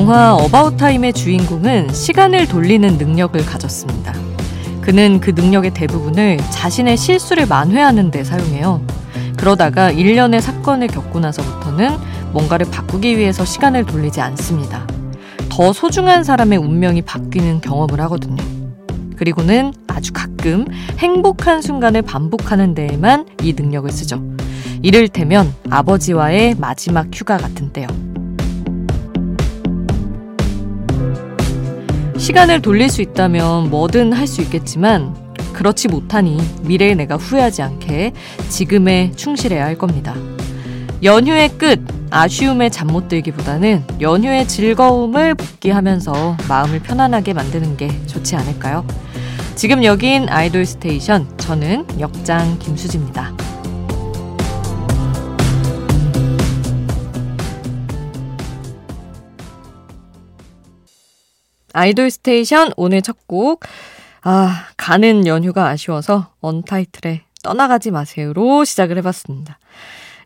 영화 어바웃 타임의 주인공은 시간을 돌리는 능력을 가졌습니다. 그는 그 능력의 대부분을 자신의 실수를 만회하는 데 사용해요. 그러다가 일련의 사건을 겪고 나서부터는 뭔가를 바꾸기 위해서 시간을 돌리지 않습니다. 더 소중한 사람의 운명이 바뀌는 경험을 하거든요. 그리고는 아주 가끔 행복한 순간을 반복하는 데에만 이 능력을 쓰죠. 이를테면 아버지와의 마지막 휴가 같은 때요. 시간을 돌릴 수 있다면 뭐든 할 수 있겠지만 그렇지 못하니 미래의 내가 후회하지 않게 지금에 충실해야 할 겁니다. 연휴의 끝, 아쉬움에 잠 못 들기보다는 연휴의 즐거움을 복귀하면서 마음을 편안하게 만드는 게 좋지 않을까요? 지금 여긴 아이돌 스테이션, 저는 역장 김수지입니다. 아이돌 스테이션 오늘 첫 곡. 아, 가는 연휴가 아쉬워서 언타이틀에 떠나가지 마세요로 시작을 해봤습니다.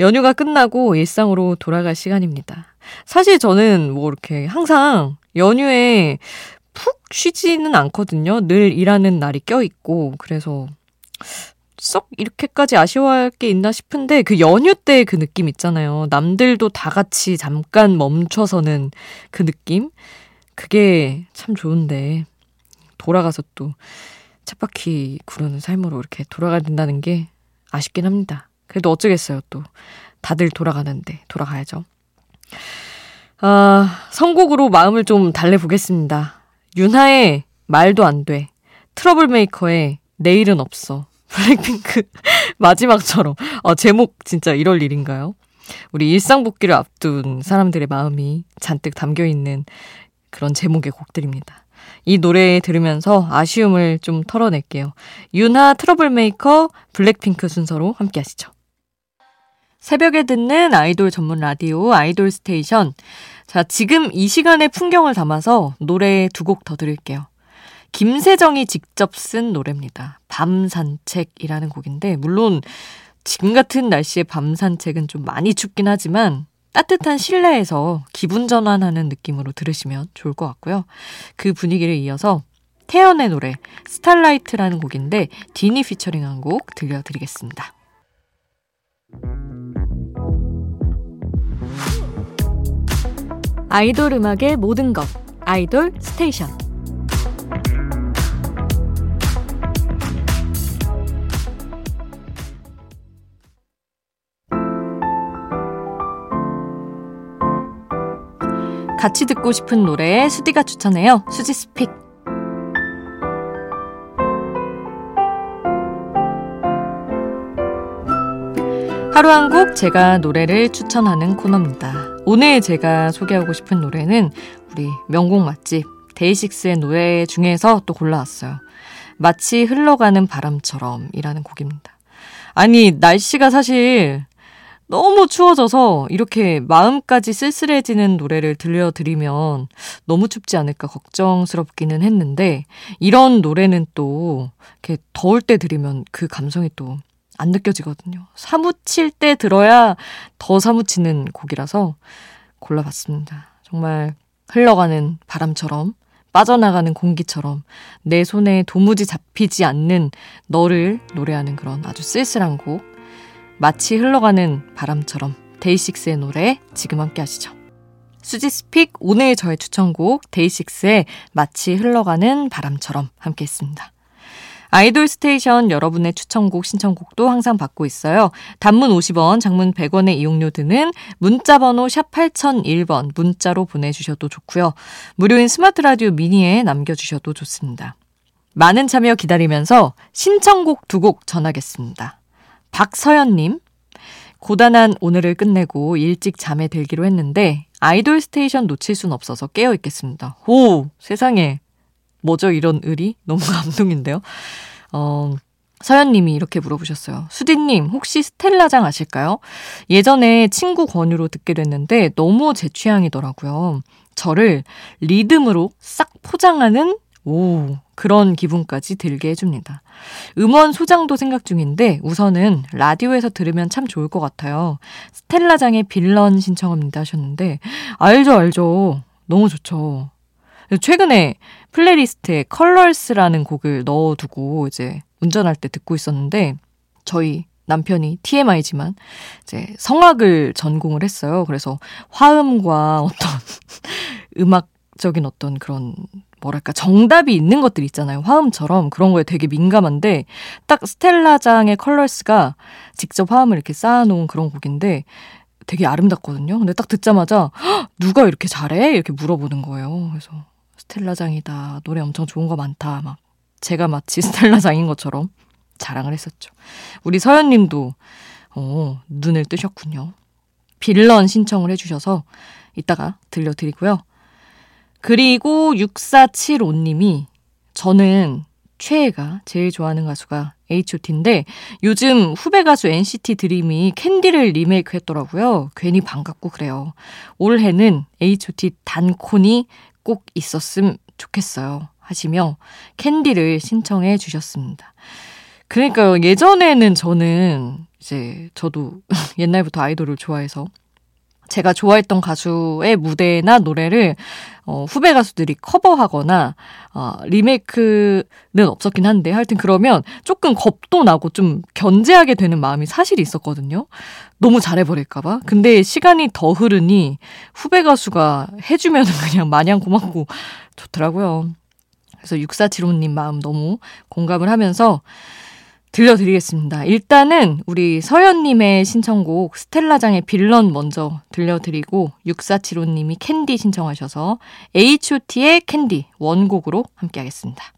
연휴가 끝나고 일상으로 돌아갈 시간입니다. 사실 저는 뭐 이렇게 항상 연휴에 푹 쉬지는 않거든요. 늘 일하는 날이 껴있고, 그래서 썩 이렇게까지 아쉬워할 게 있나 싶은데 그 연휴 때 그 느낌 있잖아요. 남들도 다 같이 잠깐 멈춰서는 그 느낌? 그게 참 좋은데 돌아가서 또 쳇바퀴 구르는 삶으로 이렇게 돌아가야 된다는 게 아쉽긴 합니다. 그래도 어쩌겠어요, 또. 다들 돌아가는데 돌아가야죠. 아, 선곡으로 마음을 좀 달래보겠습니다. 윤하의 말도 안 돼. 트러블 메이커의 내일은 없어. 블랙핑크 마지막처럼. 아, 제목 진짜 이럴 일인가요? 우리 일상 복귀를 앞둔 사람들의 마음이 잔뜩 담겨 있는 그런 제목의 곡들입니다. 이 노래 들으면서 아쉬움을 좀 털어낼게요. 윤하 트러블메이커 블랙핑크 순서로 함께 하시죠. 새벽에 듣는 아이돌 전문 라디오 아이돌 스테이션. 자, 지금 이 시간의 풍경을 담아서 노래 두 곡 더 들을게요. 김세정이 직접 쓴 노래입니다. 밤 산책이라는 곡인데, 물론 지금 같은 날씨에 밤 산책은 좀 많이 춥긴 하지만 따뜻한 실내에서 기분 전환하는 느낌으로 들으시면 좋을 것 같고요. 그 분위기를 이어서 태연의 노래 Starlight라는 곡인데 딘이 피처링한 곡 들려드리겠습니다. 아이돌 음악의 모든 것 아이돌 스테이션 같이 듣고 싶은 노래 수디가 추천해요. 수지 스픽. 하루 한 곡 제가 노래를 추천하는 코너입니다. 오늘 제가 소개하고 싶은 노래는 우리 명곡 맛집 데이식스의 노래 중에서 또 골라왔어요. 마치 흘러가는 바람처럼 이라는 곡입니다. 아니, 날씨가 사실 너무 추워져서 이렇게 마음까지 쓸쓸해지는 노래를 들려드리면 너무 춥지 않을까 걱정스럽기는 했는데 이런 노래는 또 이렇게 더울 때 들으면 그 감성이 또 안 느껴지거든요. 사무칠 때 들어야 더 사무치는 곡이라서 골라봤습니다. 정말 흘러가는 바람처럼 빠져나가는 공기처럼 내 손에 도무지 잡히지 않는 너를 노래하는 그런 아주 쓸쓸한 곡 마치 흘러가는 바람처럼 데이식스의 노래 지금 함께 하시죠. 수지's pick 오늘 저의 추천곡 데이식스의 마치 흘러가는 바람처럼 함께 했습니다. 아이돌 스테이션 여러분의 추천곡 신청곡도 항상 받고 있어요. 단문 50원, 장문 100원의 이용료 드는 문자 번호 샵 8001번 문자로 보내주셔도 좋고요. 무료인 스마트 라디오 미니에 남겨주셔도 좋습니다. 많은 참여 기다리면서 신청곡 두 곡 전하겠습니다. 박서연님, 고단한 오늘을 끝내고 일찍 잠에 들기로 했는데 아이돌 스테이션 놓칠 순 없어서 깨어 있겠습니다. 오, 세상에. 뭐죠, 이런 의리? 너무 감동인데요. 어, 서연님이 이렇게 물어보셨어요. 수디님, 혹시 스텔라장 아실까요? 예전에 친구 권유로 듣게 됐는데 너무 제 취향이더라고요. 저를 리듬으로 싹 포장하는 오, 그런 기분까지 들게 해줍니다. 음원 소장도 생각 중인데 우선은 라디오에서 들으면 참 좋을 것 같아요. 스텔라장의 빌런 신청합니다 하셨는데 알죠 알죠. 너무 좋죠. 최근에 playlist에 Colors라는 곡을 넣어두고 이제 운전할 때 듣고 있었는데 저희 남편이 TMI지만 이제 성악을 전공을 했어요. 그래서 화음과 어떤 음악적인 어떤 그런 뭐랄까 정답이 있는 것들 있잖아요. 화음처럼 그런 거에 되게 민감한데 딱 스텔라장의 컬러스가 직접 화음을 이렇게 쌓아놓은 그런 곡인데 되게 아름답거든요. 근데 딱 듣자마자 누가 이렇게 잘해? 이렇게 물어보는 거예요. 그래서 스텔라장이다. 노래 엄청 좋은 거 많다. 막 제가 마치 스텔라장인 것처럼 자랑을 했었죠. 우리 서연님도 어, 눈을 뜨셨군요. 빌런 신청을 해주셔서 이따가 들려드리고요. 그리고 6475님이 저는 최애가 제일 좋아하는 가수가 H.O.T인데 요즘 후배 가수 NCT 드림이 캔디를 리메이크 했더라고요. 괜히 반갑고 그래요. 올해는 H.O.T 단콘이 꼭 있었음 좋겠어요. 하시며 캔디를 신청해 주셨습니다. 그러니까 예전에는 저는 이제 저도 옛날부터 아이돌을 좋아해서 제가 좋아했던 가수의 무대나 노래를 어, 후배 가수들이 커버하거나 어, 리메이크는 없었긴 한데 하여튼 그러면 조금 겁도 나고 좀 견제하게 되는 마음이 사실 있었거든요. 너무 잘해버릴까봐. 근데 시간이 더 흐르니 후배 가수가 해주면 그냥 마냥 고맙고 좋더라고요. 그래서 6475님 마음 너무 공감을 하면서 들려드리겠습니다. 일단은 우리 서연님의 신청곡 스텔라장의 빌런 먼저 들려드리고 6475님이 캔디 신청하셔서 H.O.T의 캔디 원곡으로 함께하겠습니다.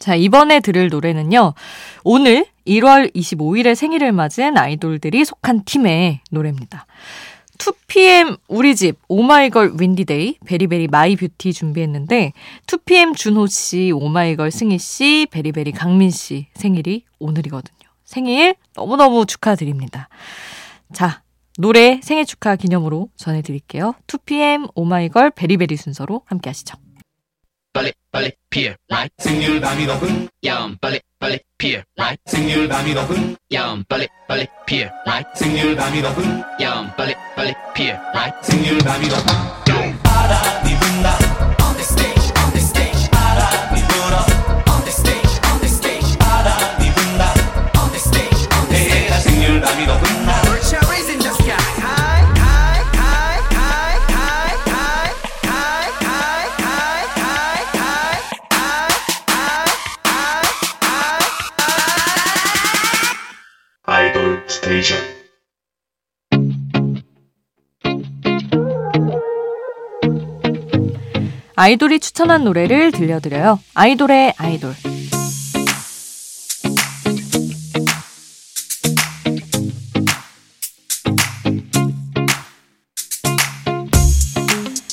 자, 이번에 들을 노래는요. 오늘 1월 25일에 생일을 맞은 아이돌들이 속한 팀의 노래입니다. 2PM 우리 집 오마이걸 Windy Day 베리베리 My Beauty 준비했는데 2PM 준호 씨, 오마이걸 승희 씨, 베리베리 강민 씨 생일이 오늘이거든요. 생일 너무너무 축하드립니다. 자, 노래 생일 축하 기념으로 전해 드릴게요. 2PM 오마이걸 베리베리 순서로 함께 하시죠. 빨리 빨리 피어 라이트 생률 밤이 높은 야음 빨리 빨리 피어 라이트 생률 밤이 높은 야음 빨리 빨리 피어 라이트 생률 밤이 높은 야음 빨리 빨리 피어 라이트 생률 밤이 높은 알아 스테이션 아이돌이 추천한 노래를 들려드려요. 아이돌의 아이돌.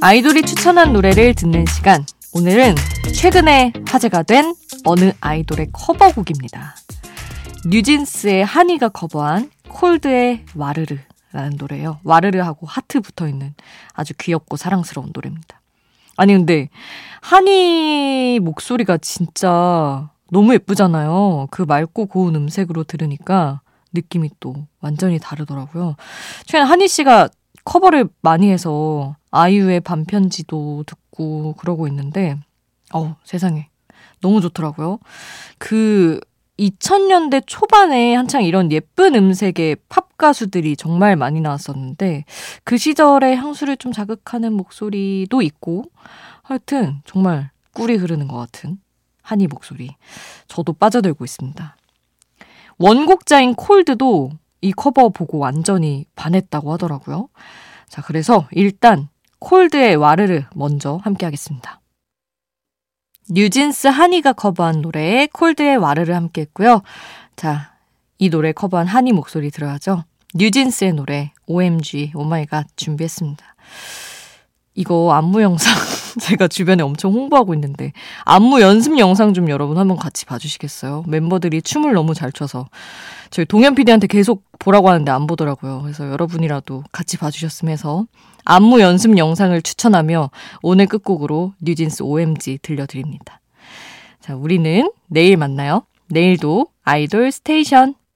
아이돌이 추천한 노래를 듣는 시간. 오늘은 최근에 화제가 된 어느 아이돌의 커버곡입니다. 뉴진스의 하니가 커버한 콜드의 와르르라는 노래예요. 와르르하고 하트 붙어 있는 아주 귀엽고 사랑스러운 노래입니다. 아니 근데 하니 목소리가 진짜 너무 예쁘잖아요. 그 맑고 고운 음색으로 들으니까 느낌이 또 완전히 다르더라고요. 최근 하니 씨가 커버를 많이 해서 아이유의 밤편지도 듣고 그러고 있는데, 어 세상에. 너무 좋더라고요. 그 2000년대 초반에 한창 이런 예쁜 음색의 팝 가수들이 정말 많이 나왔었는데 그 시절의 향수를 좀 자극하는 목소리도 있고 하여튼 정말 꿀이 흐르는 것 같은 한이 목소리. 저도 빠져들고 있습니다. 원곡자인 콜드도 이 커버 보고 완전히 반했다고 하더라고요. 자, 그래서 일단 콜드의 와르르 먼저 함께 하겠습니다. 뉴진스 하니가 커버한 노래에 콜드의 와르르 함께 했고요. 자, 이 노래 커버한 하니 목소리 들어야죠. 뉴진스의 노래 OMG Oh My God 준비했습니다. 이거 안무 영상 제가 주변에 엄청 홍보하고 있는데 안무 연습 영상 좀 여러분 한번 같이 봐주시겠어요? 멤버들이 춤을 너무 잘 춰서 저희 동현 PD한테 계속 보라고 하는데 안 보더라고요. 그래서 여러분이라도 같이 봐주셨으면 해서 안무 연습 영상을 추천하며 오늘 끝곡으로 뉴진스 OMG 들려드립니다. 자, 우리는 내일 만나요. 내일도 아이돌 스테이션